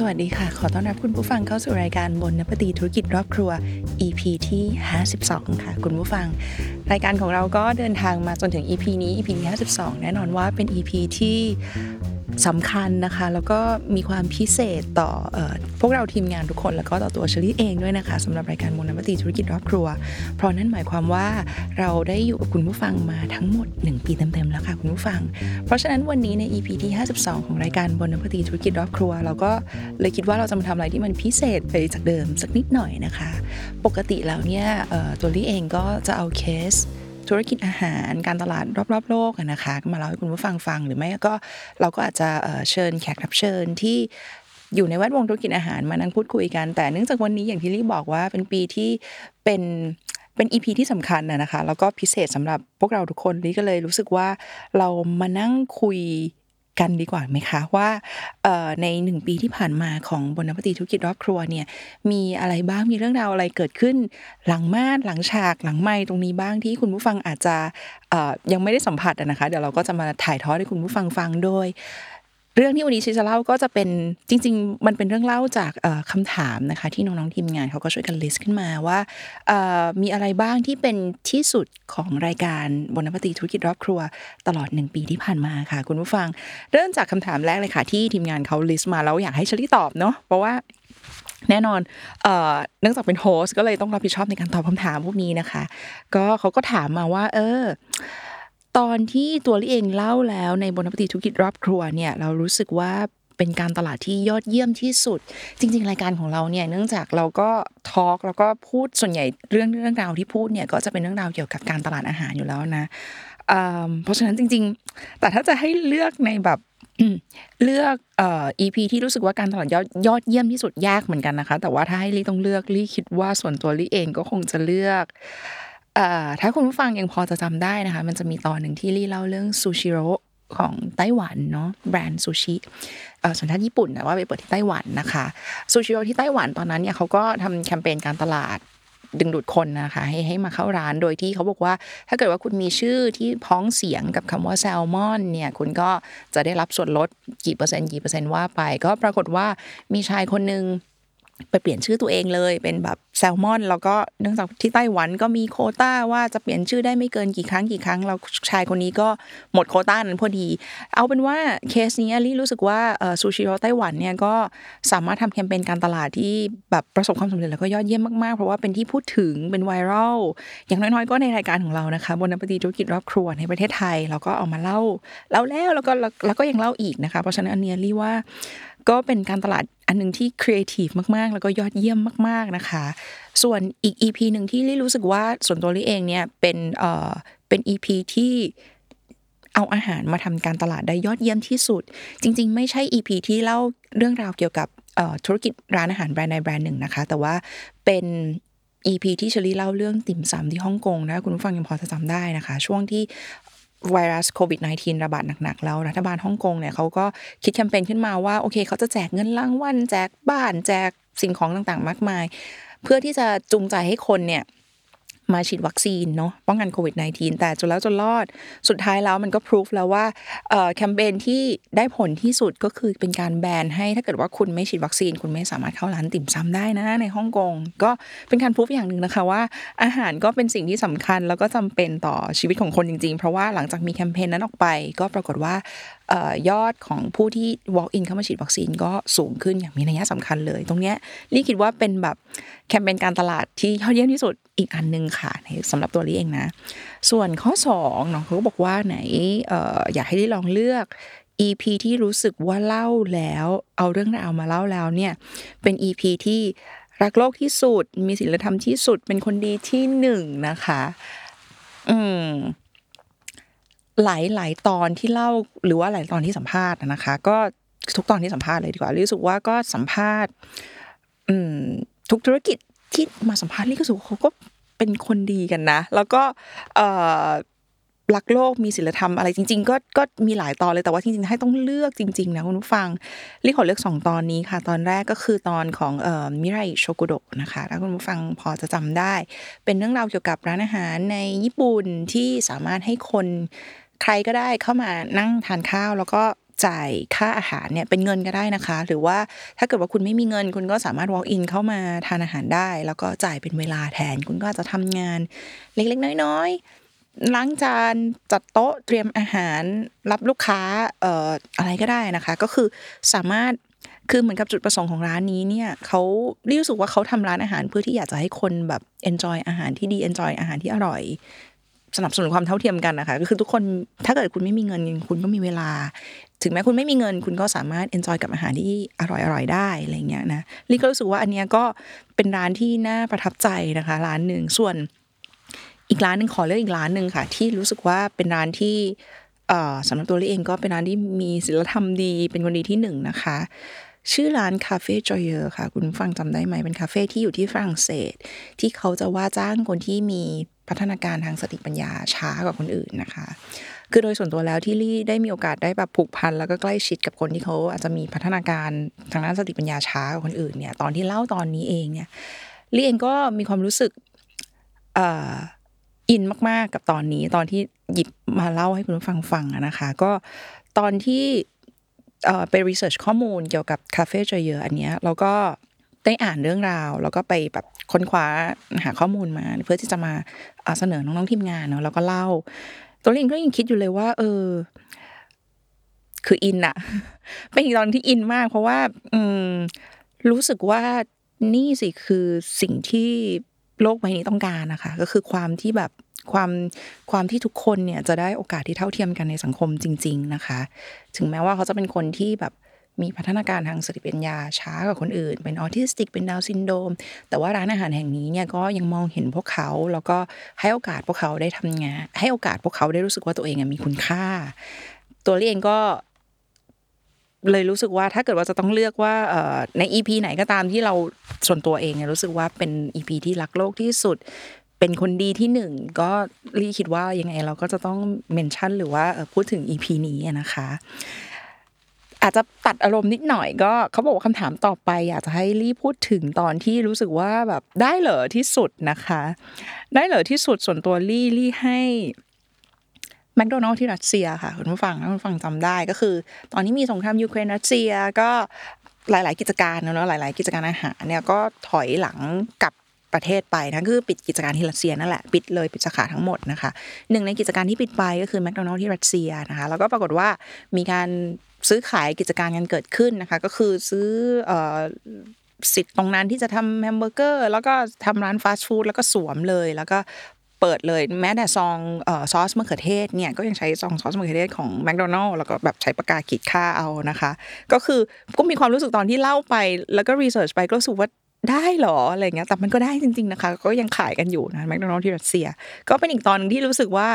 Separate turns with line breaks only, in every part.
สวัสดีค่ะ ขอต้อนรับคุณผู้ฟังเข้าสู่รายการบนนปตีธุรกิจรอบครัว EP ที่ 52 ค่ะ คุณผู้ฟัง รายการของเราก็เดินทางมาจนถึง EP นี้ EP ที่52 แน่นอนว่าเป็น EP ที่ สำคัญนะคะ แล้วก็มีความพิเศษต่ออพวกเราทีมงานทุกคน แล้วก็ต่อตัวเชลี่เองด้วยนะคะสำหรับรายการมูลนปฏิธุรกิจรอบครัว เพราะนั่นหมายความว่าเราได้อยู่กับคุณผู้ฟังมาทั้งหมด 1 ปีเต็มๆแล้วค่ะคุณผู้ฟัง เพราะฉะนั้นวันนี้ใน EP ที่ 52 ของรายการบนนปฏิธุรกิจรอบครัว เราก็เลยคิดว่าเราจะมาทำอะไรที่มันพิเศษไปจากเดิมสักนิดหน่อยนะคะ ปกติแล้วเนี่ยตัวลี่เองก็จะเอาเคส ธุรกิจอาหารการตลาดรอบๆโลกนะคะมาเล่าให้คุณผู้ฟังฟังหรือไม่ก็เราก็อาจจะเชิญแขกรับเชิญที่อยู่ในแวดวงธุรกิจอาหารมานั่งพูดคุยกัน แต่เนื่องจากวันนี้อย่างที่ลี่บอกว่าเป็นปีที่เป็นเป็นอีพีที่สำคัญนะคะ แล้วก็พิเศษสำหรับพวกเราทุกคนลี่ก็เลยรู้สึกว่าเรามานั่งคุย กันดีกว่าไหมคะว่าในหนึ่งปีที่ผ่านมาของบนนปฏิธุรกิจรอบครัวเนี่ยมีอะไรบ้างมีเรื่องราวอะไรเกิดขึ้น หลังม่านหลังฉากหลังไมค์ตรงนี้บ้างที่คุณผู้ฟังอาจจะยังไม่ได้สัมผัสนะคะ เดี๋ยวเราก็จะมาถ่ายทอดให้คุณผู้ฟังฟังโดย เรื่องที่วันนี้ชิจะเล่าก็จะเป็นจริง ๆ มันเป็นเรื่องเล่าจากคำถามนะคะ ที่น้องๆทีมงานเขาก็ช่วยกัน list ขึ้นมาว่ามีอะไรบ้างที่เป็นที่สุดของรายการ Bon Appétit ธุรกิจรอบครัวตลอดหนึ่งปีที่ผ่านมาค่ะ คุณผู้ฟังเริ่มจากคำถามแรกเลยค่ะ ที่ทีมงานเขา list มาแล้วอยากให้เชลี่ตอบเนาะเพราะว่าแน่นอนเเนื่องจากเป็นโฮสก็เลยต้องรับผิดชอบในการตอบคำถามพวกนี้นะคะ ก็เขาก็ถามมาว่า เออ ตอนที่ตัวลี่เองเล่าแล้วในบนปฏิธุรกิจรอบครัวเนี่ยเรารู้สึกว่าเป็นการตลาดที่ยอดเยี่ยมที่สุด จริง ๆ รายการของเราเนี่ยเนื่องจากเราก็ทอล์กแล้วก็พูดส่วนใหญ่เรื่องเรื่องราวที่พูดเนี่ยก็จะเป็นเรื่องราวเกี่ยวกับการตลาดอาหารอยู่แล้วนะเพราะฉะนั้นจริง ๆ แต่ถ้าจะให้เลือกในแบบเลือกเอ่อ EP ที่รู้สึกว่าการตลาดยอดยอดเยี่ยมที่สุดยากเหมือนกันนะคะ แต่ว่าถ้าให้ลี่ต้องเลือกลี่คิดว่าส่วนตัวลี่เองก็คงจะเลือก ถ้าคุณผู้ฟังยังพอจะจำได้นะคะ มันจะมีตอนหนึ่งที่ลี่เล่าเรื่องซูชิโร่ของไต้หวันเนาะแบรนด์ซูชิสัญชาติญี่ปุ่นแต่ว่าไปเปิดที่ไต้หวันนะคะซูชิโร่ที่ไต้หวันตอนนั้นเนี่ยเขาก็ทำแคมเปญการตลาดดึงดูดคนนะคะให้ให้มาเข้าร้านโดยที่เขาบอกว่า ถ้าเกิดว่าคุณมีชื่อที่พ้องเสียงกับคำว่าแซลมอนเนี่ยคุณก็จะได้รับส่วนลดกี่เปอร์เซ็นต์กี่เปอร์เซ็นต์ว่าไป ก็ปรากฏว่ามีชายคนหนึ่ง ไปเปลี่ยนชื่อตัวเองเลยเป็นแบบแซลมอน แล้วก็เนื่องจากที่ไต้หวันก็มีโคต้าว่าจะเปลี่ยนชื่อได้ไม่เกินกี่ครั้งกี่ครั้งเราชายคนนี้ก็หมดโคต้านั้นพอดี เอาเป็นว่าเคสนี้ลี่รู้สึกว่าซูชิโร่ไต้หวันเนี่ยก็สามารถทำแคมเปญการตลาดที่แบบประสบความสำเร็จแล้วก็ยอดเยี่ยมมากๆ เพราะว่าเป็นที่พูดถึงเป็นไวรัลอย่างน้อยๆ ก็ในรายการของเรานะคะบนนปฏิธุรกิจรอบครัวในประเทศไทยเราก็เอามาเล่าเล่าแล้วแล้วก็แล้วก็ยังเล่าอีกนะคะเพราะฉะนั้นอันนี้ลี่ว่า ก็เป็นการตลาดอันหนึ่งที่ครีเอทีฟมากๆ แล้วก็ยอดเยี่ยมมาก ๆนะคะ ส่วนอีก EP หนึ่งที่ลี่รู้สึกว่าส่วนตัวลี่เองเนี่ยเป็นเอ่อเป็น EP ที่เอาอาหารมาทำการตลาดได้ยอดเยี่ยมที่สุด จริง ๆ ไม่ใช่ EP ที่เล่าเรื่องราวเกี่ยวกับธุรกิจร้านอาหารแบรนด์ใดแบรนด์หนึ่งนะคะ แต่ว่าเป็น EP ที่เชลี่เล่าเรื่องติ่มซำที่ฮ่องกงนะคุณผู้ฟังยังพอจะจำได้นะคะ ช่วงที่ ไวรัสโควิด -19 ระบาดหนักๆแล้วรัฐบาลฮ่องกงเนี่ยเขาก็คิดแคมเปญขึ้นมาว่าโอเคเขาจะแจกเงินรางวัลแจกบ้านแจกสิ่งของต่างๆ มากมาย เพื่อที่จะจูงใจให้คนเนี่ย มาฉีดวัคซีนเนาะป้องกันโควิด -19 แต่จนแล้วจนรอดสุดท้ายแล้วมันก็พิสูจแล้วว่าแคมเปญที่ได้ผลที่สุดก็คือเป็นการแบนให้ถ้าเกิดว่าคุณไม่ฉีดวัคซีน คุณไม่สามารถเข้าร้านติ่มซำได้นะในฮ่องกงก็เป็นการพิสูจอย่างหนึ่งนะคะว่า อาหารก็เป็นสิ่งที่สำคัญแล้วก็จำเป็นต่อชีวิตของคนจริง ๆ เพราะว่าหลังจากมีแคมเปญนั้นออกไป ก็ปรากฏว่า ยอดของผู้ที่ walk in เข้ามาฉีดวัคซีนก็สูงขึ้นอย่างมีนัยสำคัญเลย ตรงนี้ลี่คิดว่าเป็นแบบแคมเปญการตลาดที่ยอดเยี่ยมที่สุดอีกอันหนึ่งค่ะสำหรับตัวลี่เองนะ ส่วนข้อ2น้องเขาก็บอกว่าไหนออยากให้ลี่ลองเลือก EP ที่รู้สึกว่าเล่าแล้ว เอาเรื่องราวมาเล่าแล้วเนี่ยเป็น EP ที่รักโลกที่สุด มีศีลธรรมที่สุด เป็นคนดีที่หนึ่งนะคะ อืม หลายหลายตอนที่เล่าหรือว่าหลายตอนที่สัมภาษณ์นะคะ ก็ทุกตอนที่สัมภาษณ์เลยดีกว่ารู้สึกว่าก็สัมภาษณ์ อืม ทุกธุรกิจที่มาสัมภาษณ์นี่ก็สึกเขาก็เป็นคนดีกันนะ แล้วก็เออรักโลกมีศิลธรรมอะไรจริง ๆ ก็ก็มีหลายตอนเลยแต่ว่าจริงๆ ให้ต้องเลือกจริง ๆ นะคุณผู้ฟังลี่ขอเลือกสองตอนนี้ค่ะ ตอนแรกก็คือตอนของเอ่อมิไรโชกุโดะนะคะถ้าคุณผู้ฟังพอจะจำได้ เป็นเรื่องราวเกี่ยวกับร้านอาหารในญี่ปุ่นที่สามารถให้คน ใครก็ได้เข้ามานั่งทานข้าวแล้วก็จ่ายค่าอาหารเนี่ยเป็นเงินก็ได้นะคะ หรือว่าถ้าเกิดว่าคุณไม่มีเงิน คุณก็สามารถ walk in เข้ามาทานอาหารได้ แล้วก็จ่ายเป็นเวลาแทน คุณก็จะทำงานเล็กๆ น้อยๆล้างจานจัดโต๊ะเตรียมอาหาร รับลูกค้าเอ่ออะไรก็ได้นะคะ ก็คือสามารถคือเหมือนกับจุดประสงค์ของร้านนี้เนี่ยเขารู้สึกว่าเขาทำร้านอาหารเพื่อที่อยากจะให้คนแบบ enjoy อาหารที่ดี enjoy อาหารที่อร่อย สนับสนุนความเท่าเทียมกันนะคะก็คือทุกคนถ้าเกิดคุณไม่มีเงินคุณก็มีเวลา ถึงแม้คุณไม่มีเงิน คุณก็สามารถ enjoy กับอาหารที่อร่อยอร่อยได้อะไรเงี้ยนะลี่ก็รู้สึกว่าอันเนี้ยก็เป็นร้านที่น่าประทับใจนะคะ ร้านหนึ่งส่วนอีกร้านหนึ่งขอเลือกอีกร้านหนึ่งค่ะ ที่รู้สึกว่าเป็นร้านที่เอ่อสำหรับตัวลี่เองก็เป็นร้านที่มีศีลธรรมดี เป็นคนดีที่หนึ่งนะคะชื่อร้าน Café Joyeux ค่ะ คุณฟังจำได้ไหมเป็นคาเฟ่ที่อยู่ที่ฝรั่งเศส ที่เขาจะว่าจ้างคนที่มี พัฒนาการทางสติปัญญาช้ากว่าคนอื่นนะคะ คือโดยส่วนตัวแล้วที่ลี่ได้มีโอกาสได้แบบผูกพันแล้วก็ใกล้ชิดกับคนที่เขาอาจจะมีพัฒนาการทางด้านสติปัญญาช้ากว่าคนอื่นเนี่ยตอนที่เล่าตอนนี้เองเนี่ยลี่เองก็มีความรู้สึกอินมาก ๆ กับตอนนี้ ตอนที่หยิบมาเล่าให้คุณผู้ฟังฟังนะคะ ก็ตอนที่ไปรีเสิร์ชข้อมูลเกี่ยวกับคาเฟ่เจอเยอะอันเนี้ยแล้วก็ ได้อ่านเรื่องราว แล้วก็ไปแบบค้นคว้าหาข้อมูลมา เพื่อที่จะมาเสนอน้องๆทีมงานเนาะแล้วก็เล่า ตัวเองก็ยังคิดอยู่เลยว่า เออ คืออินอะเป็นอีกตอนที่อินมาก เพราะว่า อืม รู้สึกว่านี่สิคือสิ่งที่โลกใบนี้ต้องการนะคะ ก็คือความที่แบบความความที่ทุกคนเนี่ยจะได้โอกาสที่เท่าเทียมกันในสังคมจริง ๆนะคะ ถึงแม้ว่าเขาจะเป็นคนที่แบบ มีพัฒนาการทางสติปัญญาช้ากว่าคนอื่น เป็นออทิสติกเป็นดาวน์ซินโดรม แต่ว่าร้านอาหารแห่งนี้เนี่ยก็ยังมองเห็นพวกเขา แล้วก็ให้โอกาสพวกเขาได้ทำงาน ให้โอกาสพวกเขาได้รู้สึกว่าตัวเองมีคุณค่า ตัวลี่เองก็เลยรู้สึกว่าถ้าเกิดว่าจะต้องเลือกว่าเอ่อใน EP ไหนก็ตามที่เราส่วนตัวเองเนี่ยรู้สึกว่าเป็น EP ที่รักโลกที่สุด เป็นคนดีที่หนึ่งก็ลี่คิดว่ายังไงเราก็จะต้องเมนชั่นหรือว่าพูดถึง EP นี้นะคะ อาจจะตัดอารมณ์นิดหน่อยก็เขาบอกว่าคำถามต่อไป อยากจะให้ลี่พูดถึงตอนที่รู้สึกว่าแบบได้เหรอที่สุดนะคะ ได้เหรอที่สุดส่วนตัวลี่ลี่ให้แมคโดนัลล์ที่รัสเซียค่ะคุณผู้ฟังถ้าคุณผู้ฟังจำได้ก็คือ ตอนนี้มีสงครามยูเครนรัสเซียก็หลาย ๆ กิจการเนอะหลาย ๆ กิจการอาหารเนี่ยก็ถอยหลังกลับ ประเทศไปนะคือปิดกิจการที่รัสเซียนั่นแหละปิดเลยปิดสาขาทั้งหมดนะคะหนึ่งในกิจการที่ปิดไปก็คือแมคโดนัลล์ที่รัสเซียนะคะแล้วก็ปรากฏว่ามีการซื้อขายกิจการกันเกิดขึ้นนะคะก็คือซื้อสิทธิ์ตรงนั้นที่จะทำแฮมเบอร์เกอร์ แล้วก็ทำร้านฟาสต์ฟู้ดแล้วก็สวมเลยแล้วก็เปิดเลยแม้แต่ซองอซอสมะเขือเทศเนี่ยก็ยังใช้ซองซอสมะเขือเทศของแมคโดนัลล์แล้วก็แบบใช้ปากกาขีดค่าเอานะคะ ก็คือก็มีความรู้สึกตอนที่เล่าไป แล้วก็รีเสิร์ชไปก็รู้สึกว่า ได้เหรออะไรเงี้ยแต่มันก็ได้จริง ๆนะคะ ก็ยังขายกันอยู่นะแมคโดนัลด์ที่รัสเซีย ก็เป็นอีกตอนหนึงที่รู้สึกว่า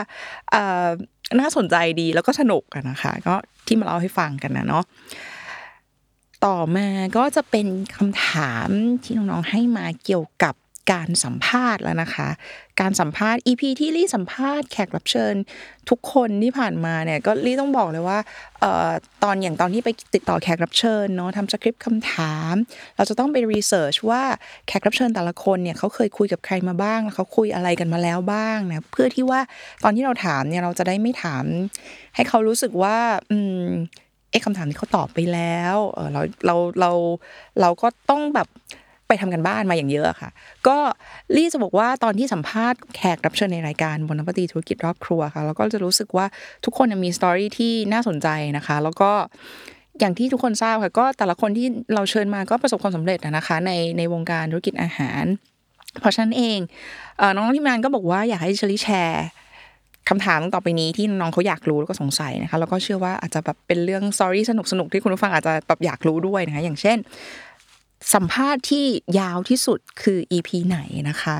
น่าสนใจดีแล้วก็สนุกนะคะ ก็ที่มาเล่าให้ฟังกันนะเนาะต่อมาก็จะเป็นคำถามที่น้องๆให้มาเกี่ยวกับ การสัมภาษณ์แล้วนะคะ การสัมภาษณ์ EP ที่ลี่สัมภาษณ์แขกรับเชิญ ทุกคนที่ผ่านมาเนี่ยก็ลี่ต้องบอกเลยว่าออตอนอย่างตอนที่ไปติดต่อแขกรับเชิญเนาะทำสคริปต์คำถาม เราจะต้องไปรีเสิร์ชว่าแขกรับเชิญแต่ละคนเนี่ยเขาเคยคุยกับใครมาบ้างเขาคุยอะไรกันมาแล้วบ้างนะเพื่อที่ว่าตอนที่เราถามเนี่ยเราจะได้ไม่ถาม ให้เขารู้สึกว่าอืมเอ๊ะคำถามที่เขาตอบไปแล้ว เออเราเราเราเราก็ต้องแบบ ไปทำกันบ้านมาอย่างเยอะค่ะ ก็ลี่จะบอกว่าตอนที่สัมภาษณ์แขกรับเชิญในรายการบนนปตีธุรกิจรอบครัวค่ะแล้วก็จะรู้สึกว่าทุกคนมีสตอรี่ที่น่าสนใจนะคะ แล้วก็อย่างที่ทุกคนทราบค่ะก็แต่ละคนที่เราเชิญมาก็ประสบความสำเร็จนะคะในในวงการธุรกิจอาหาร เพราะฉะนั้นเองน้องที่มงานก็บอกว่าอยากให้เชลิแชร์คำถามต่อไปนี้ที่น้องเขาอยากรู้แล้วก็สงสัยนะคะแล้วก็เชื่อว่าอาจจะแบบเป็นเรื่อง story สนุกๆที่คุณผู้ฟังอาจจะแบบอยากรู้ด้วยนะคะอย่างเช่น สัมภาษณ์ที่ยาวที่สุดคือ EP ไหนนะคะ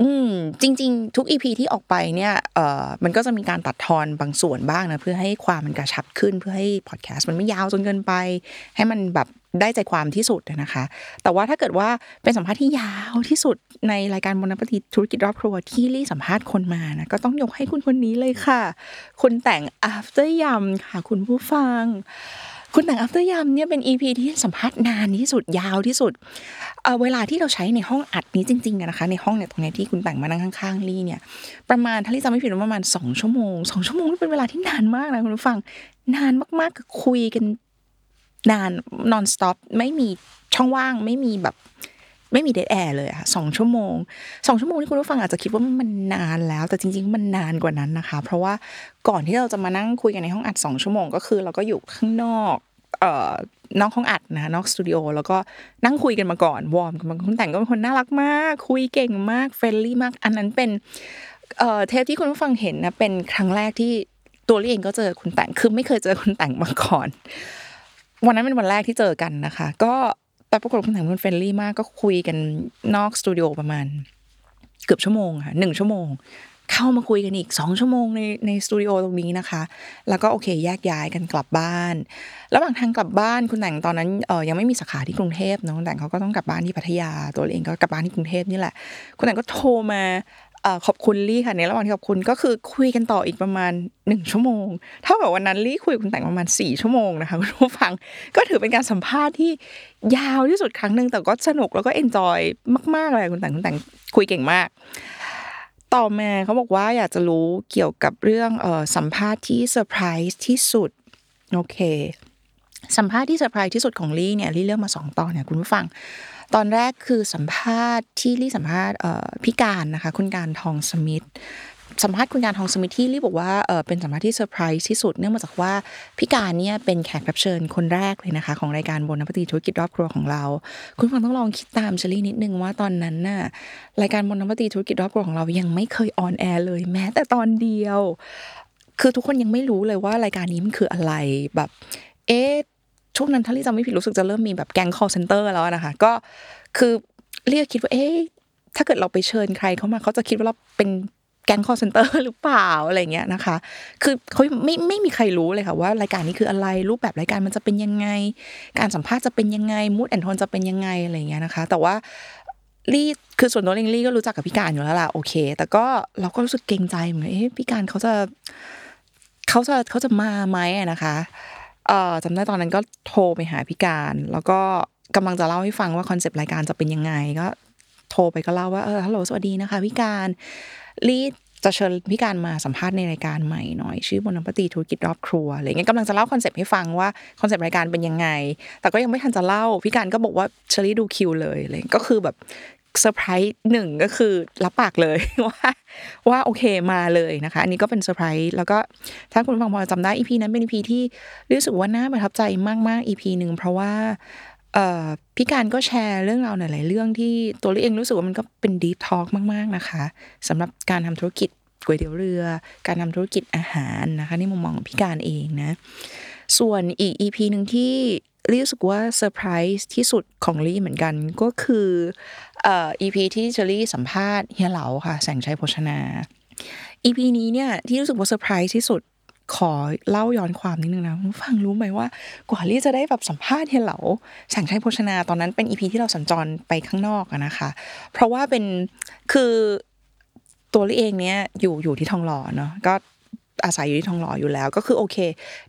อืมจริง ๆ ทุก EP ที่ออกไปเนี่ยเอ่อมันก็จะมีการตัดทอนบางส่วนบ้างนะเพื่อให้ความมันกระชับขึ้นเพื่อให้พอดแคสต์มันไม่ยาวจนเกินไป ให้มันแบบได้ใจความที่สุดนะคะ แต่ว่าถ้าเกิดว่าเป็นสัมภาษณ์ที่ยาวที่สุดในรายการ Bon Appétit ธุรกิจรอบครัวที่ลี่สัมภาษณ์คนมานะก็ต้องยกให้คุณคนนี้เลยค่ะ คุณแต่ง After Yum ค่ะ คุณผู้ฟัง คุณแต่ง After Yum เนี่ยเป็น EP ที่สัมภาษณ์นานที่สุดยาวที่สุดเวลาที่เราใช้ในห้องอัดนี้จริงๆนะคะ ในห้องเนี่ยตรงเนี้ยที่คุณแต่งมานั่งข้างๆลี่เนี่ย ประมาณถ้าลี่จำไม่ผิดประมาณสองชั่วโมงสองชั่วโมงนี่เป็นเวลาที่นานมากนะคุณผู้ฟัง นานมากๆคือคุยกันนาน non stop ไม่มีช่องว่างไม่มีแบบ ไม่มี dead air เลยอะสองชั่วโมงสองชั่วโมงที่คุณผู้ฟังอาจจะคิดว่ามันนานแล้ว แต่จริง ๆ มันนานกว่านั้นนะคะ เพราะว่าก่อนที่เราจะมานั่งคุยกันในห้องอัดสองชั่วโมงก็คือเราก็อยู่ข้างนอกเอ่อนอกห้องอัดนะนอกสตูดิโอแล้วก็นั่งคุยกันมาก่อน warm กันมาคุณแต่งก็เป็นคนน่ารักมาก คุยเก่งมาก friendly มาก อันนั้นเป็นเอ่อเทปที่คุณผู้ฟังเห็นนะเป็นครั้งแรกที่ตัวลี่เองก็เจอคุณแต่งคือไม่เคยเจอคุณแต่งมาก่อน วันนั้นเป็นวันแรกที่เจอกันนะคะ ก็ แต่ปรากฏว่าคุณแต่งเป็น friendly มากก็คุยกันนอกสตูดิโอประมาณ เกือบชั่วโมงค่ะหนึ่งชั่วโมง เข้ามาคุยกันอีกสองชั่วโมงในในสตูดิโอตรงนี้นะคะ แล้วก็โอเคแยกย้ายกันกลับบ้านระหว่างทางกลับบ้านคุณแต่งตอนนั้นเออยังไม่มีสาขาที่กรุงเทพเนอะคุณแต่งเขาก็ต้องกลับบ้านที่พัทยาตัวเองก็กลับบ้านที่กรุงเทพนี่แหละ คุณแต่งก็โทรมา ขอบคุณลี่ค่ะในระหว่างที่ขอบคุณก็คือคุยกันต่ออีกประมาณหนึ่งชั่วโมงเท่ากับวันนั้นลี่คุยกับคุณแต่งประมาณสี่ชั่วโมงนะคะคุณผู้ฟังก็ถือเป็นการสัมภาษณ์ที่ยาวที่สุดครั้งหนึ่งแต่ก็สนุกแล้วก็ enjoy มากๆเลยคุณแต่งคุณแต่งคุยเก่งมาก ต่อมาเขาบอกว่าอยากจะรู้เกี่ยวกับเรื่องเอ่อสัมภาษณ์ที่เซอร์ไพรส์ที่สุดโอเคสัมภาษณ์ที่เซอร์ไพรส์ที่สุดของลี่เนี่ยลี่เลือกมาสองตอนเนี่ยคุณผู้ฟัง ตอนแรกคือสัมภาษณ์ที่ลี่สัมภาษณ์พี่การนะคะ คุณการทองสมิธสัมภาษณ์คุณการทองสมิธที่ลี่บอกว่าเออเป็นสัมภาษณ์ที่เซอร์ไพรส์ที่สุดเนื่องมาจากว่าพี่การเนี่ยเป็นแขกรับเชิญคนแรกเลยนะคะ ของรายการ Bon Appétit ธุรกิจรอบครัวของเรา คุณฟังต้องลองคิดตามเชลี่นิดนึงว่าตอนนั้นน่ะรายการ Bon Appétit ธุรกิจรอบครัวของเรายังไม่เคย on air เลยแม้แต่ตอนเดียว คือทุกคนยังไม่รู้เลยว่ารายการนี้มันคืออะไรแบบ เอ๊ะ ช่วงนั้นถ้าลี่จำไม่ผิดรู้สึกจะเริ่มมีแบบแก๊ง call center แล้วนะคะ ก็คือเรียกคิดว่าเอ๊ะถ้าเกิดเราไปเชิญใครเข้ามาเขาจะคิดว่าเราเป็นแก๊ง call center หรือเปล่าอะไรเงี้ยนะคะ คือเขาไม่ไม่มีใครรู้เลยค่ะว่ารายการนี้คืออะไรรูปแบบรายการมันจะเป็นยังไง การสัมภาษณ์จะเป็นยังไงมูดแอนโทนจะเป็นยังไงอะไรเงี้ยนะคะ แต่ว่าลี่คือส่วนตัวเองลี่ก็รู้จักกับพี่การอยู่แล้วล่ะโอเค แต่ก็เราก็รู้สึกเกรงใจเหมือนเอ๊ะพี่การเขาจะเขาจะเขาจะมาไหมนะคะ เอ่อจำได้ตอนนั้นก็โทรไปหาพี่การ แล้วก็กำลังจะเล่าให้ฟังว่า concept รายการจะเป็นยังไงก็โทรไปก็เล่าว่าเออฮัลโหลสวัสดีนะคะพี่การลี่จะเชิญพี่การมาสัมภาษณ์ในรายการใหม่หน่อย ชื่อ Bon Appétit ธุรกิจรอบครัวอะไรเงี้ยกำลังจะเล่า concept ให้ฟังว่า concept รายการเป็นยังไง แต่ก็ยังไม่ทันจะเล่าพี่การก็บอกว่าเชอรี่ดูคิวเลยอะไรเลยก็คือแบบ เซอร์ไพรส์หนึ่งก็คือรับปากเลยว่าว่าโอเคมาเลยนะคะ อันนี้ก็เป็นเซอร์ไพรส์แล้วก็ถ้าคุณฟังพอจำได้ EP นั้นเป็น EP ที่รู้สึกว่าน่าประทับใจมากๆ EP หนึ่งเพราะว่าพี่การก็แชร์เรื่องราวหลาย ๆ เรื่องที่ตัวเราเองรู้สึกว่ามันก็เป็น deep talk มาก ๆ นะคะสำหรับการทำธุรกิจก๋วยเตี๋ยวเรือ การทำธุรกิจอาหารนะคะในมุมมองของพี่การเองนะ ส่วนอีก EP หนึ่งที่ลี่รู้สึกว่าเซอร์ไพรส์ที่สุดของลี่เหมือนกันก็คือ เอ่อ EP ที่เชอรี่สัมภาษณ์เฮียเหลาค่ะ แสงชัยโภชนา EP นี้เนี่ยที่รู้สึกว่าเซอร์ไพรส์ที่สุดขอเล่าย้อนความนิดนึงนะฟังรู้ไหมว่ากว่าลี่จะได้แบบสัมภาษณ์เฮียเหลาแสงชัยโภชนาตอนนั้นเป็น EP ที่เราสัญจรไปข้างนอกอะนะคะ เพราะว่าเป็นคือตัวลี่เองเนี่ยอยู่อยู่ที่ทองหล่อเนาะก็ อาศัยอยู่ที่ทองหล่ออยู่แล้ว ก็คือโอเค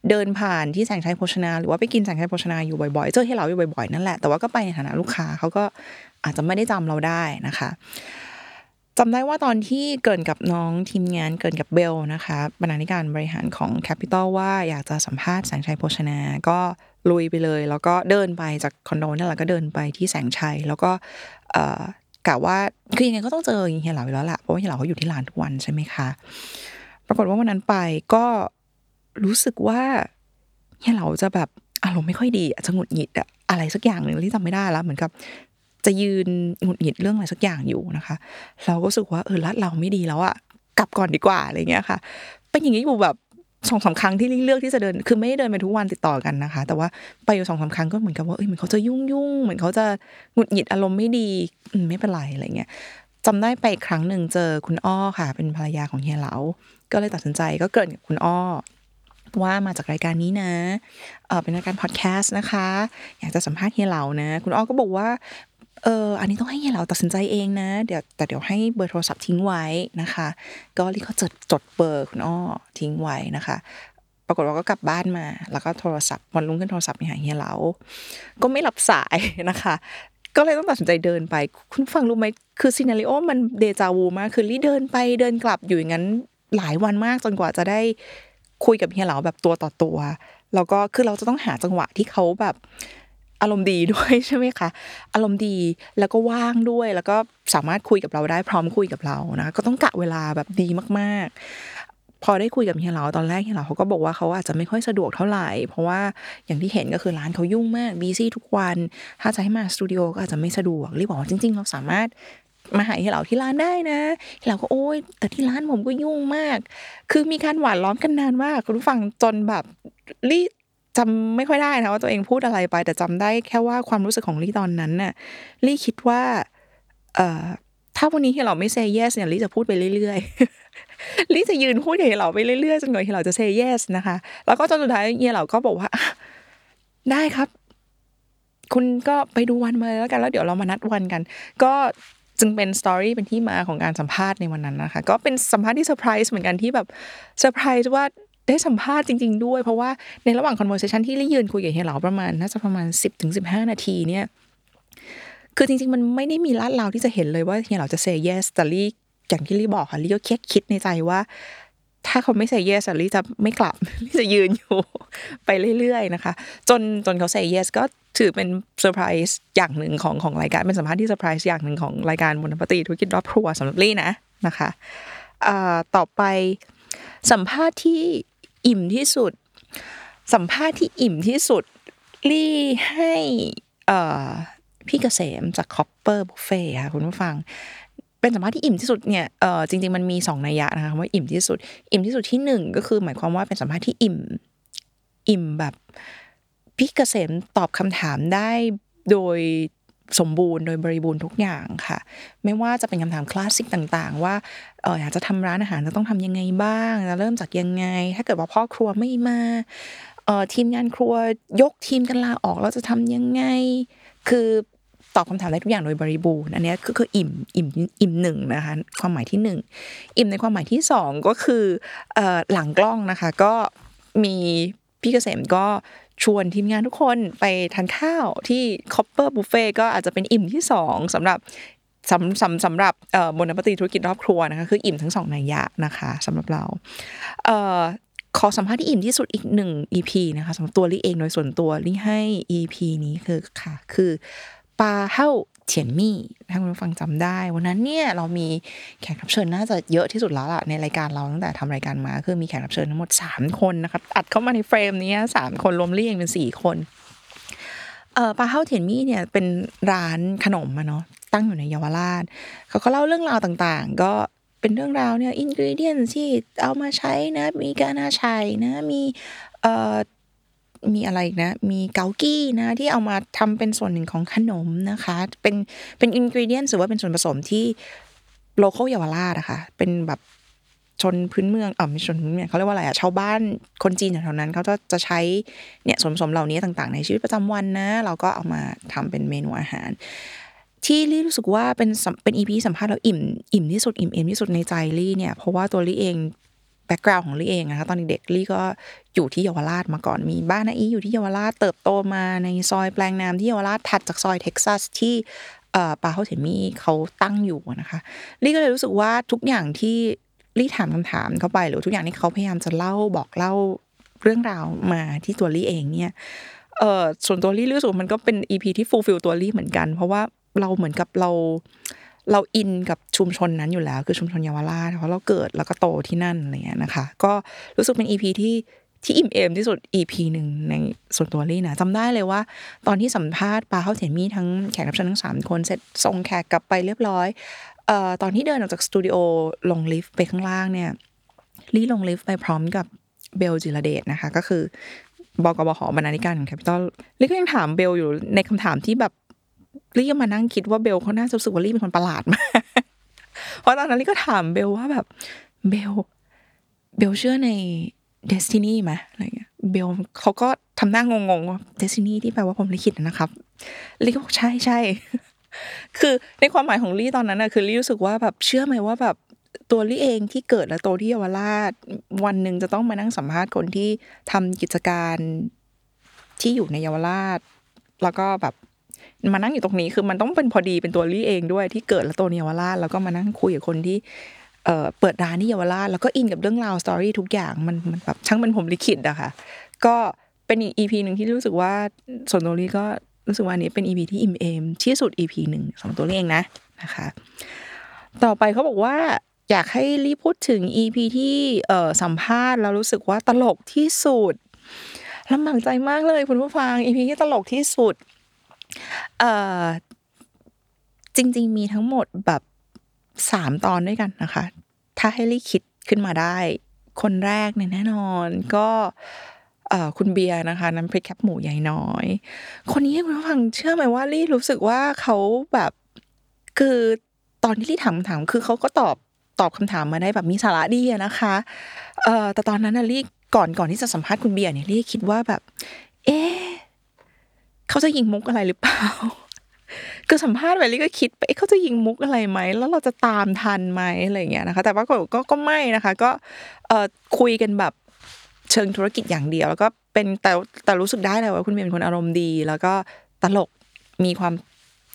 เดินผ่านที่แสงชัยโภชนา หรือว่าไปกินแสงชัยโภชนาอยู่บ่อยๆ เจอให้เราอยู่บ่อยๆนั่นแหละแต่ว่าก็ไปในฐานะลูกค้าเขาก็อาจจะไม่ได้จำเราได้นะคะจำได้ว่าตอนที่เกินกับน้องทีมงานเกินกับเบลนะคะบรรณาธิการบริหารของ Capital ว่าอยากจะสัมภาษณ์แสงชัยโภชนา ก็ลุยไปเลย แล้วก็เดินไปจากคอนโดนั่นแหละก็เดินไปที่แสงชัย แล้วก็เอ่อกะว่าคือยังไงก็ต้องเจอเฮียเหลาอยู่แล้วแหละเพราะว่าเฮียเหลาเขาอยู่ที่ร้านทุกวันใช่ไหมคะ ปรากฏว่าวันนั้นไปก็รู้สึกว่าเฮียเหลาจะแบบอารมณ์ไม่ค่อยดีอะจะหงุดหงิดอะอะไรสักอย่างหนึ่งที่จำไม่ได้แล้วเหมือนกับ จะยืนหงุดหงิดเรื่องอะไรสักอย่างอยู่นะคะ เราก็รู้สึกว่าเออรัดเราไม่ดีแล้วอะกลับก่อนดีกว่าอะไรเงี้ยค่ะ เป็นอย่างนี้อยู่แบบสองสาครั้งที่เลือกที่จะเดิน คือไม่ได้เดินไปทุกวันติดต่อกันนะคะ แต่ว่าไปอยู่สองสาครั้งก็เหมือนกับว่าเออเหมือนเขาจะยุ่งยุ่งเหมือนเขาจะหงุดหงิดอารมณ์ไม่ดีไม่เป็นไรอะไรเงี้ย จำได้ไปครั้งหนึ่งเจอคุณอ้อค่ะ เป็นภรรยาของเฮียเหลา ก็เลยตัดสินใจก็เกิดกับคุณอ้อว่ามาจากรายการนี้นะเออเป็นรายการพอดแคสต์นะคะ อยากจะสัมภาษณ์เฮียเหลานะ คุณอ้อก็บอกว่า เออ อันนี้ต้องให้เฮียเหลาตัดสินใจเองนะ เดี๋ยวแต่เดี๋ยวให้เบอร์โทรศัพท์ทิ้งไว้นะคะ ก็รีก็จดจดเบอร์คุณอ้อทิ้งไว้นะคะ ปรากฏว่าก็กลับบ้านมา แล้วก็โทรศัพท์วันรุ่งขึ้นโทรศัพท์ไปหาเฮียเหลา ก็ไม่รับสายนะคะ ก็เลยต้องตัดสินใจเดินไป คุณฟังรู้ไหม คือซีนารีโอมันเดจาวูมากคือลี่เดินไปเดินกลับอยู่อย่างนั้นหลายวันมากจนกว่าจะได้คุยกับเฮียเหลาแบบตัวต่อตัวแล้วก็คือเราจะต้องหาจังหวะที่เขาแบบอารมณ์ดีด้วยใช่ไหมคะ อารมณ์ดีแล้วก็ว่างด้วย แล้วก็สามารถคุยกับเราได้พร้อมคุยกับเรานะก็ต้องกะเวลาแบบดีมากๆ พอได้คุยกับเฮียเหลาตอนแรกเฮียเหลาเขาก็บอกว่าเขาอาจจะไม่ค่อยสะดวกเท่าไหร่ เพราะว่าอย่างที่เห็นก็คือร้านเขายุ่งมากบีซี่ทุกวัน ถ้าจะให้มาสตูดิโอก็อาจจะไม่สะดวกรีบบอกว่าจริง ๆ เราสามารถ มาหาเฮียเหลาที่ร้านได้นะเฮียเหลาก็โอ้ยแต่ที่ร้านผมก็ยุ่งมาก คือมีการหวานล้อมกันนานมากคุณผู้ฟังจนแบบรีจำไม่ค่อยได้นะว่าตัวเองพูดอะไรไป แต่จำได้แค่ว่าความรู้สึกของลี่ตอนนั้นน่ะลี่คิดว่า เอ่อถ้าวันนี้เฮียเหลาไม่เซย์ yes เนี่ยลี่จะพูดไปเรื่อยๆลี่จะยืนพูดกับเฮียเหลาไปเรื่อยๆจนกว่าเฮียเหลาจะเซย์ yes นะคะ แล้วก็จนสุดท้ายเฮียเหลาก็บอกว่า ได้ครับ คุณก็ไปดูวันมาแล้วกันแล้วเดี๋ยวเรามานัดวันกัน ก็ จึงเป็น story เป็นที่มาของการสัมภาษณ์ในวันนั้นนะคะ ก็เป็นสัมภาษณ์ที่เซอร์ไพรส์เหมือนกันที่แบบเซอร์ไพรส์ว่าได้สัมภาษณ์จริง ๆ ด้วย เพราะว่าในระหว่าง conversation ที่ลี่ยืนคุยกับเฮียเหลาประมาณน่าจะประมาณ 10ถึง15 นาทีเนี่ยคือจริง ๆ มันไม่ได้มีลาดเลาที่จะเห็นเลยว่าเฮียเหลาจะ say yes แต่ลี่อย่างที่ลี่บอกค่ะลี่ก็แค่คิดในใจว่า ถ้าเขาไม่ say yes อะลี่จะไม่กลับลี่จะยืนอยู่ไปเรื่อยๆนะคะ จนจนเขา say yes ก็ถือเป็นเซอร์ไพรส์อย่างหนึ่งของของรายการเป็นสัมภาษณ์ที่เซอร์ไพรส์อย่างหนึ่งของรายการ Bon Appétit ธุรกิจรอบครัวสำหรับลี่นะนะคะต่อไปสัมภาษณ์ที่อิ่มที่สุด สัมภาษณ์ที่อิ่มที่สุดลี่ให้พี่เกษมจาก Copper Buffet ค่ะคุณผู้ฟัง เป็นสัมภาษณ์ที่อิ่มที่สุดเนี่ยเออจริง ๆ มันมีสองนัยยะนะคะว่าอิ่มที่สุด อิ่มที่สุดที่หนึ่งก็คือ หมายความว่าเป็นสัมภาษณ์ที่อิ่ม อิ่มแบบพี่เกษมตอบคำถามได้โดยสมบูรณ์โดยบริบูรณ์ทุกอย่างค่ะ ไม่ว่าจะเป็นคำถามคลาสสิกต่าง ๆ ว่าเอออยากจะทำร้านอาหารจะต้องทำยังไงบ้างจะเริ่มจากยังไง ถ้าเกิดว่าพ่อครัวไม่มาเอ่อทีมงานครัวยกทีมกันลาออกเราจะทำยังไง คือ ตอบคำถามได้ทุกอย่างโดยบริบูรณ์อันเนี้ยคือคืออิ่มอิ่มอิ่มหนึ่งนะคะความหมายที่หนึ่งอิ่มในความหมายที่สองก็คือหลังกล้องนะคะก็มีพี่เกษมก็ชวนทีมงานทุกคนไปทานข้าวที่ Copper Buffet ก็อาจจะเป็นอิ่มที่สองสำหรับสำสำสำหรับ Bon Appétit ธุรกิจรอบครัวนะคะคืออิ่มทั้งสองนัยยะนะคะสำหรับเราเอ่อขอสัมภาษณ์ที่อิ่มที่สุดอีกหนึ่ง EP นะคะสำหรับตัวลี่เองโดยส่วนตัวลี่ให้ EP นี้คือค่ะคือ ปลาเฮ้าเฉียนมี่ถ้าคุณผู้ฟังจำได้ วันนั้นเนี่ยเรามีแขกรับเชิญน่าจะเยอะที่สุดแล้วล่ะในรายการเราตั้งแต่ทำรายการมา คือมีแขกรับเชิญทั้งหมด 3 คนนะคะอัดเข้ามาในเฟรมนี้สามคนรวมลี่เองเป็น 4 คนเอ่อปลาเฮ้าเทียนมี่เนี่ยเป็นร้านขนมอะเนาะตั้งอยู่ในเยาวราชเขาก็เล่าเรื่องราวต่างๆ ก็เป็นเรื่องราวเนี่ยอินกรีเดียนที่เอามาใช้นะ มีกานาชัยนะมีเอ่อ มีอะไรนะ มีเกากี้นะที่เอามาทำเป็นส่วนหนึ่งของขนมนะคะ เป็นเป็นอินกรีเดียนหรือว่าเป็นส่วนผสมที่โลเคอลเยาวราชอะค่ะเป็นแบบชนพื้นเมืองอ่าไม่ชนพื้นเมืองเขาเรียกว่าอะไรอะชาวบ้านคนจีนแถวนั้นเขาจะจะใช้เนี่ยส่วนผสมเหล่านี้ต่าง ๆ ในชีวิตประจำวันนะ เราก็เอามาทำเป็นเมนูอาหาร ที่ลี่รู้สึกว่าเป็นเป็น EP สัมภาษณ์แล้วอิ่มอิ่มที่สุดอิ่มเอมที่สุดในใจลี่เนี่ยเพราะว่าตัวลี่เอง background ของลี่เองนะคะตอนเด็กลี่ก็อยู่ที่เยาวราชมาก่อนมีบ้านอาอี๊อยู่ที่เยาวราชเติบโตมาในซอยแปลงนามที่เยาวราชถัดจากซอยเท็กซัสที่เอ่อปาเฮ่าเถียนมี่เขาตั้งอยู่นะคะลี่ก็เลยรู้สึกว่าทุกอย่างที่ลี่ถามคำถามเข้าไป หรือทุกอย่างที่เขาพยายามจะเล่าบอกเล่าเรื่องราวมาที่ตัวลี่เองเนี่ยเออส่วนตัวลี่รู้สึกมันก็เป็น EP ที่ fulfill ตัวลี่เหมือนกัน เพราะว่าเราเหมือนกับเรา เราอินกับชุมชนนั้นอยู่แล้ว คือชุมชนเยาวราชเพราะเราเกิดแล้วก็โตที่นั่นอะไรเงี้ยนะคะ ก็รู้สึกเป็น EP ที่ที่อิ่มเอมที่สุด EP หนึ่งในส่วนตัวลี่นะจำได้เลยว่า ตอนที่สัมภาษณ์ปาเฮ่าเถียนมี่ทั้งแขกรับเชิญทั้งสามคนเสร็จส่งแขกกลับไปเรียบร้อยเอ่อตอนที่เดินออกจากสตูดิโอลงลิฟต์ไปข้างล่างเนี่ยลี่ลงลิฟต์ไปพร้อมกับเบลจิรเดชนะคะ ก็คือบอกบ บรรณาธิการของ Capitalลี่ก็ยังถามเบลอยู่ในคำถามที่แบบ ลี่ก็มานั่งคิดว่าเบลเขาน่าจะรู้สึกว่าลี่เป็นคนประหลาดมาก เพราะตอนนั้นลี่ก็ถามเบลว่าแบบเบลเบลเชื่อใน destiny ไหมอะไรเงี้ยเบลเขาก็ทำหน้างงๆว่า destiny ที่แปลว่าพรหมลิขิตนะครับลี่ก็บอกใช่ใช่คือในความหมายของลี่ตอนนั้นนะคือลี่รู้สึกว่าแบบเชื่อไหมว่าแบบตัวลี่เองที่เกิดและโตที่เยาวราชวันหนึ่งจะต้องมานั่งสัมภาษณ์คนที่ทำกิจการที่อยู่ในเยาวราช แล้วก็แบบ มานั่งอยู่ตรงนี้คือมันต้องเป็นพอดีเป็นตัวลี่เองด้วยที่เกิดและโตในเยาวราชแล้วก็มานั่งคุยกับคนที่เอ่อเปิดร้านที่เยาวราชแล้วก็อินกับเรื่องราวสตอรี่ทุกอย่างมันมันแบบช่างเป็นผมลิขิตอะค่ะ ก็เป็นอีก EP หนึ่งที่รู้สึกว่าส่วนตัวลี่ก็รู้สึกว่าอันนี้เป็น EP ที่อิ่มเอมที่สุด EP หนึ่งสำหรับตัวลี่เองนะนะคะ ต่อไปเขาบอกว่าอยากให้รีพูดถึง EP ที่เอ่อสัมภาษณ์แล้วรู้สึกว่าตลกที่สุดลำบากใจมากเลยคุณผู้ฟัง EP ที่ตลกที่สุด เอ่อจริง ๆ มีทั้งหมดแบบสามตอนด้วยกันนะคะ ถ้าให้ลี่คิดขึ้นมาได้ คนแรกเนี่ยแน่นอนก็เอ่อคุณเบียร์นะคะน้ำพริกแคบหมูใหญ่น้อย คนนี้คุณผู้ฟังเชื่อไหมว่าลี่รู้สึกว่าเขาแบบคือตอนที่ลี่ถามถามคือเขาก็ตอบตอบคำถามมาได้แบบมีสาระดีอะนะคะเอ่อแต่ตอนนั้นนะลี่ก่อนก่อนที่จะสัมภาษณ์คุณเบียร์เนี่ยลี่คิดว่าแบบ เอ๊ เขาจะยิงมุกอะไรหรือเปล่าคือสัมภาษณ์ไปลี่ก็คิดไปเขาจะยิงมุกอะไรไหมแล้วเราจะตามทันไหมอะไรอย่างเงี้ยนะคะ แต่ว่าก็ก็ก็ไม่นะคะ ก็เอ่อคุยกันแบบเชิงธุรกิจอย่างเดียว แล้วก็เป็นแต่แต่รู้สึกได้เลยว่าคุณเบียร์เป็นคนอารมณ์ดี แล้วก็ตลกมีความ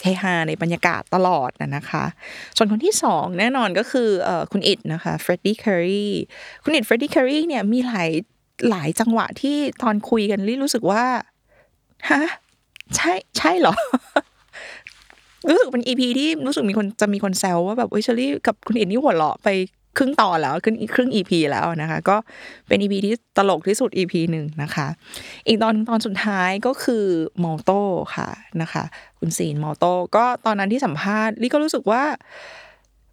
เฮฮาในบรรยากาศตลอดนะนะคะ ส่วนคนที่สองแน่นอนก็คือออคุณอิดนะคะเฟรดดี้เคอรีคุณอิดเฟรดดี้เคอรีเนี่ยมีหลายหลายจังหวะที่ตอนคุยกันลี่รู้สึกว่าฮะ ใช่ใช่เหรอ รู้สึกเป็น EP ที่รู้สึกมีคนจะมีคนแซวว่าแบบเอ้ยเชอรี่กับคุณเอินนี่หัวเราะไปครึ่งตอนแล้วขึ้นครึ่ง EP แล้วนะคะ ก็เป็น EP ที่ตลกที่สุด EP หนึ่งนะคะ อีกตอนตอนสุดท้ายก็คือ Molto ค่ะนะคะ คุณซีน Molto ก็ตอนนั้นที่สัมภาษณ์ลี่ก็รู้สึกว่า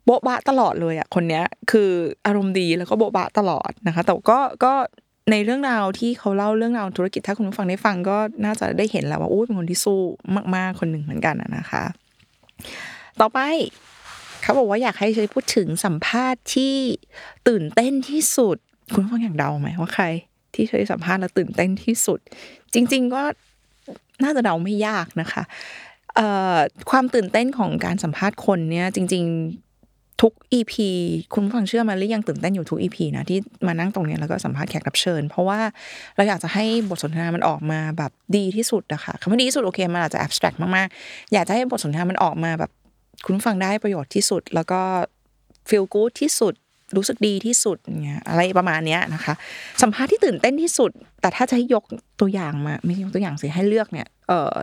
โบ๊ะบ๊ะตลอดเลยอะคนเนี้ยคืออารมณ์ดีแล้วก็โบ๊ะบ๊ะตลอดนะคะ แต่ก็ก็ ในเรื่องราวที่เขาเล่าเรื่องราวธุรกิจถ้าคุณผู้ฟังได้ฟังก็น่าจะได้เห็นแล้วว่าอู้เป็นคนที่สู้มากๆคนหนึ่งเหมือนกันนะคะ ต่อไปเขาบอกว่าอยากให้ใช้พูดถึงสัมภาษณ์ที่ตื่นเต้นที่สุด คุณผู้ฟังอยากเดาไหมว่าใคร ที่เคยสัมภาษณ์แล้วตื่นเต้นที่สุด จริง ๆก็น่าจะเดาไม่ยากนะคะความตื่นเต้นของการสัมภาษณ์คนเนี่ยจริง ๆ ทุก EP คุณผู้ฟังเชื่อมาหรือยังตื่นเต้นอยู่ทุก EP นะที่มานั่งตรงนี้แล้วก็สัมภาษณ์แขกรับเชิญ เพราะว่าเราอยากจะให้บทสนทนามันออกมาแบบดีที่สุดอะค่ะคำว่าดีที่สุดโอเคมันอาจจะ abstract มากๆ อยากจะให้บทสนทนามันออกมาแบบ คุณผู้ฟังได้ประโยชน์ที่สุด แล้วก็ feel good ที่สุดรู้สึกดีที่สุดเงี้ยอะไรประมาณเนี้ยนะคะ สัมภาษณ์ที่ตื่นเต้นที่สุด แต่ถ้าจะให้ยกตัวอย่างมาไม่ใช่ยกตัวอย่างสิให้เลือกเนี่ยเออ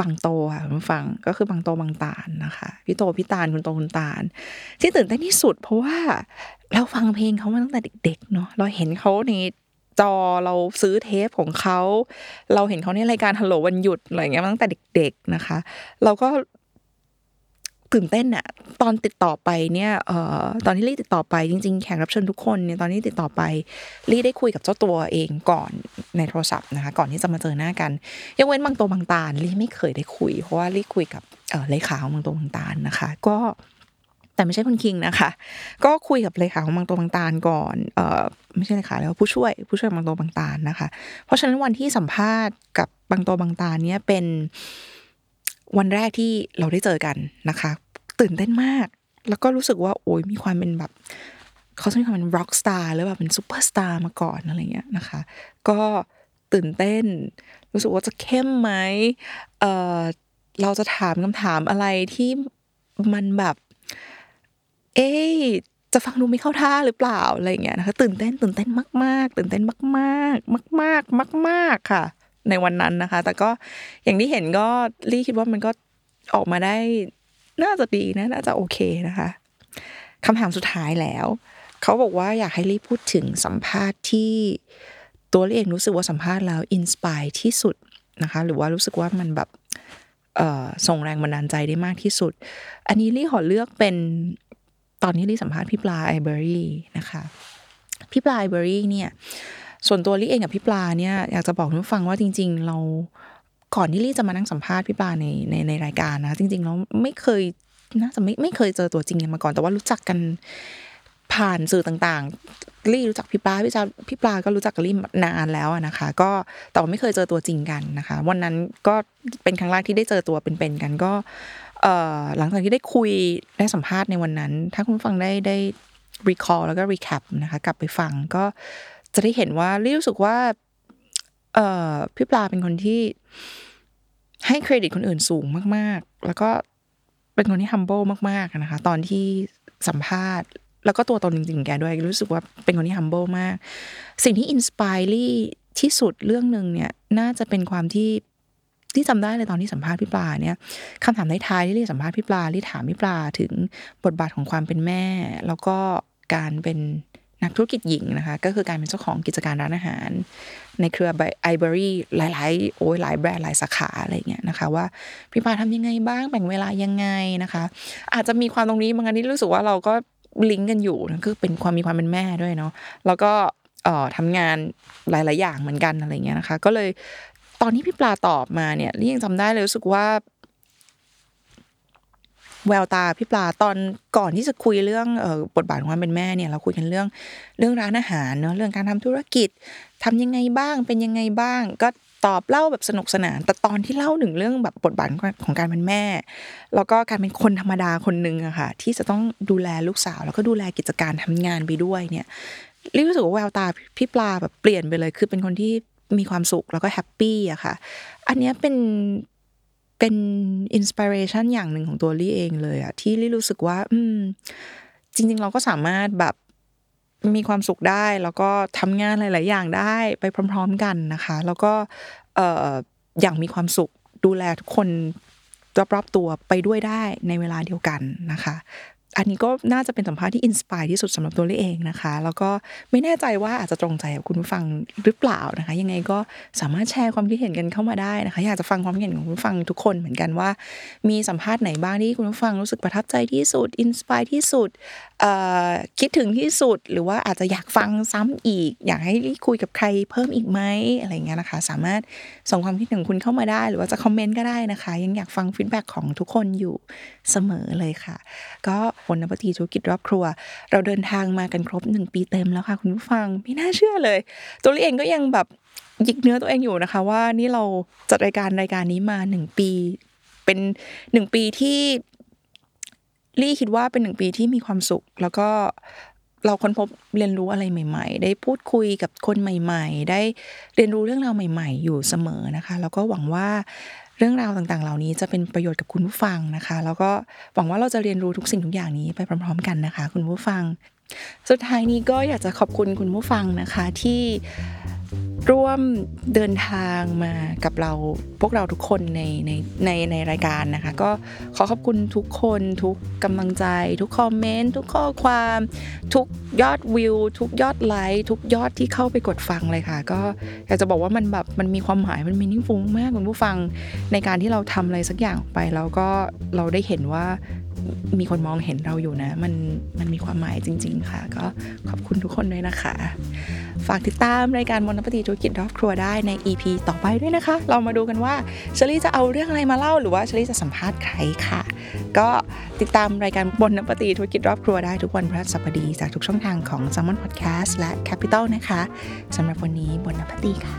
บางโตค่ะคุณฟังก็คือบางโตบางตาลนะคะ พี่โตพี่ตาลคุณโตคุณตาล ที่ตื่นเต้นที่สุด เพราะว่าเราฟังเพลงเขามาตั้งแต่เด็กๆเนาะเราเห็นเขาในจอเราซื้อเทปของเขา เราเห็นเขาในรายการฮัลโหลวันหยุดอะไรเงี้ยตั้งแต่เด็ก ๆนะคะ เราก็ ตื่นเต้นอะตอนติดต่อไปเนี่ยเอ่อตอนที่ลี่ติดต่อไปจริง ๆ แขกรับเชิญทุกคนเนี่ยตอนที่ติดต่อไปลี่ได้คุยกับเจ้าตัวเองก่อนในโทรศัพท์นะคะก่อนที่จะมาเจอหน้ากันยกเว้นบางตัวบางตาลี่ไม่เคยได้คุย เพราะว่าลี่คุยกับเอ่อเลขาของบางตัวบางตาลนะคะ ก็แต่ไม่ใช่คุณคิงนะคะ ก็คุยกับเลขาของบางตัวบางตาลก่อน เอ่อไม่ใช่เลขาแล้วผู้ช่วยผู้ช่วยบางตัวบางตาลนะคะ เพราะฉะนั้นวันที่สัมภาษณ์กับบางตัวบางตาลเนี่ยเป็น วันแรกที่เราได้เจอกันนะคะ ตื่นเต้นมาก แล้วก็รู้สึกว่าโอ้ยมีความเป็นแบบเขาจะมีความเป็น rock star หรือแบบเป็นซูเปอร์สตาร์มาก่อนอะไรเงี้ยนะคะ ก็ตื่นเต้น รู้สึกว่าจะเข้มไหมเออเราจะถามคำถามอะไรที่มันแบบ เอ๊จะฟังดูไม่เข้าท่าหรือเปล่าอะไรเงี้ยนะคะ ตื่นเต้นตื่นเต้นมาก ๆ ตื่นเต้นมาก ๆ มาก ๆ มาก ๆ ค่ะ ในวันนั้นนะคะ แต่ก็อย่างที่เห็นก็ลี่คิดว่ามันก็ออกมาได้น่าจะดีนะน่าจะโอเคนะคะคำถามสุดท้ายแล้ว เขาบอกว่าอยากให้ลี่พูดถึงสัมภาษณ์ที่ตัวลี่เองรู้สึกว่าสัมภาษณ์แล้วอินสปายที่สุดนะคะ หรือว่ารู้สึกว่ามันแบบส่งแรงบันดาลใจได้มากที่สุด อันนี้ลี่ขอเลือกเป็นตอนที่ลี่สัมภาษณ์พี่ปลาไอเบอรี่นะคะ พี่ปลาไอเบอรี่เนี่ย ส่วนตัวลี่เองกับพี่ปลาเนี่ยอยากจะบอกคุณผู้ฟังว่าจริง ๆ เราก่อนที่ลี่จะมานั่งสัมภาษณ์พี่ปลาในในในรายการนะ จริงๆเราไม่เคยน่าจะไม่ไม่เคยเจอตัวจริงกันมาก่อน แต่ว่ารู้จักกันผ่านสื่อต่างๆลี่รู้จักพี่ปลาพี่จาพี่ปลาก็รู้จักกับลี่นานแล้วนะคะ ก็แต่ว่าไม่เคยเจอตัวจริงกันนะคะ วันนั้นก็เป็นครั้งแรกที่ได้เจอตัวเป็นๆกันก็เอ่อหลังจากที่ได้คุยได้สัมภาษณ์ในวันนั้น ถ้าคุณฟังได้ได้ recall แล้วก็ recap นะคะ กลับไปฟังก็ จะได้เห็นว่าลี่รู้สึกว่า เอ่อพี่ปลาเป็นคนที่ให้เครดิตคนอื่นสูงมาก ๆ แล้วก็เป็นคนที่ humble มากๆนะคะ ตอนที่สัมภาษณ์ แล้วก็ตัวตนจริงๆ แกด้วย รู้สึกว่าเป็นคนที่ humble มาก สิ่งที่ inspire ลี่ที่สุดเรื่องหนึ่งเนี่ย น่าจะเป็นความที่ที่จำได้เลยตอนที่สัมภาษณ์พี่ปลาเนี่ยคำถามในท้ายๆที่เรียสัมภาษณ์พี่ปลาที่ถามพี่ปลาถึงบทบาทของความเป็นแม่ แล้วก็การเป็น นักธุรกิจหญิงนะคะ ก็คือการเป็นเจ้าของกิจการร้านอาหาร ในเครือไอเบอรี่หลายๆโอ้ยหลายแบรนด์หลายสาขาอะไรเงี้ยนะคะว่าพี่ปลาทำยังไงบ้างแบ่งเวลายังไงนะคะ อาจจะมีความตรงนี้บางอันที่รู้สึกว่าเราก็ลิงก์กันอยู่นะคือเป็นความมีความเป็นแม่ด้วยเนาะแล้วก็เอ่อทำงานหลาย ๆ อย่างเหมือนกันอะไรเงี้ยนะคะ ก็เลยตอนที่พี่ปลาตอบมาเนี่ยยังจำได้เลยรู้สึกว่า แววตาพี่ปลาตอนก่อนที่จะคุยเรื่องออบทบาทของความเป็นแม่เนี่ยเราคุยกันเรื่องเรื่องร้านอาหารเนาะเรื่องการทำธุรกิจทำยังไงบ้างเป็นยังไงบ้าง ก็ตอบเล่าแบบสนุกสนาน แต่ตอนที่เล่าถึงเรื่องแบบบทบาทของการเป็นแม่ แล้วก็การเป็นคนธรรมดาคนหนึ่งอะค่ะที่จะต้องดูแลลูกสาว แล้วก็ดูแลกิจการทำงานไปด้วยเนี่ยรู้สึกว่าแววตาพี่ปลาแบบเปลี่ยนไปเลย คือเป็นคนที่มีความสุขแล้วก็แฮปปี้อะค่ะ อันนี้เป็น เป็นอินสปิเรชันอย่างหนึ่งของตัวลี่เองเลยอะที่ลี่รู้สึกว่า อืม จริง ๆ เราก็สามารถแบบมีความสุขได้ แล้วก็ทำงานหลาย ๆ อย่างได้ไปพร้อม ๆ กันนะคะ แล้วก็เอ่ออย่างมีความสุขดูแลทุกคนรอบๆตัวไปด้วยได้ในเวลาเดียวกันนะคะ อันนี้ก็น่าจะเป็นสัมภาษณ์ที่ inspire ที่สุดสำหรับตัวลี่เองนะคะ แล้วก็ไม่แน่ใจว่าอาจจะตรงใจกับคุณผู้ฟังหรือเปล่านะคะ ยังไงก็สามารถแชร์ความคิดเห็นกันเข้ามาได้นะคะ อยากจะฟังความคิดเห็นของคุณผู้ฟังทุกคนเหมือนกันว่า มีสัมภาษณ์ไหนบ้างที่คุณผู้ฟังรู้สึกประทับใจที่สุด inspire ที่สุดคิดถึงที่สุดหรือว่าอาจจะอยากฟังซ้ำอีก อยากให้คุยกับใครเพิ่มอีกไหมอะไรเงี้ยนะคะ สามารถส่งความคิดเห็นของคุณเข้ามาได้ หรือว่าจะคอมเมนต์ก็ได้นะคะ ยังอยากฟังฟีดแบ็ของทุกคนอยู่เสมอเลยค่ะ ก็บนนปตีธุรกิจรอบครัว เราเดินทางมากันครบหนึ่งปีเต็มแล้วค่ะ คุณผู้ฟังไม่น่าเชื่อเลย ตัวเองก็ยังแบบยิกเนื้อตัวเองอยู่นะคะ ว่านี่เราจัดรายการรายการนี้มาหนึ่งปี เป็นหนึ่งปีที่ลี่คิดว่าเป็นหนึ่งปีที่มีความสุข แล้วก็เราค้นพบเรียนรู้อะไรใหม่ ๆ ได้พูดคุยกับคนใหม่ ๆ ได้เรียนรู้เรื่องราวใหม่ ๆ อยู่เสมอนะคะ แล้วก็หวังว่า เรื่องราวต่างๆ เหล่านี้จะเป็นประโยชน์กับคุณผู้ฟังนะคะ แล้วก็หวังว่าเราจะเรียนรู้ทุกสิ่งทุกอย่างนี้ไปพร้อม ๆ กันนะคะ คุณผู้ฟัง สุดท้ายนี้ก็อยากจะขอบคุณคุณผู้ฟังนะคะที่ ร่วมเดินทางมากับเราพวกเราทุกคนในในในในรายการนะคะ ก็ขอขอบคุณทุกคนทุกกำลังใจ ทุกคอมเมนต์ทุกข้อความ ทุกยอดวิว ทุกยอดไลค์ทุกยอดที่เข้าไปกดฟังเลยค่ะ ก็อยากจะบอกว่ามันแบบมันมีความหมายมันมีนิ่งฟุ้งมากคุณผู้ฟังในการที่เราทำอะไรสักอย่างออกไป แล้วก็เราได้เห็นว่ามีคนมองเห็นเราอยู่นะ มันมันมีความหมายจริง ๆ ค่ะ ก็ขอบคุณทุกคนด้วยนะคะ ฝากติดตามรายการมนปฏิธุกิจรอบครัวได้ใน EP ต่อไปด้วยนะคะ เรามาดูกันว่าเชลี่จะเอาเรื่องอะไรมาเล่าหรือว่าเชลี่จะสัมภาษณ์ใครค่ะ ก็ติดตามรายการบนน้ำปฏิธุรกิจรอบครัวได้ทุกวันพฤหัสบดีจากทุกช่องทางของ s ซ m o n Podcast และ Capital นะคะสำหรับวันนี้บนน้ำปฏิค่ะ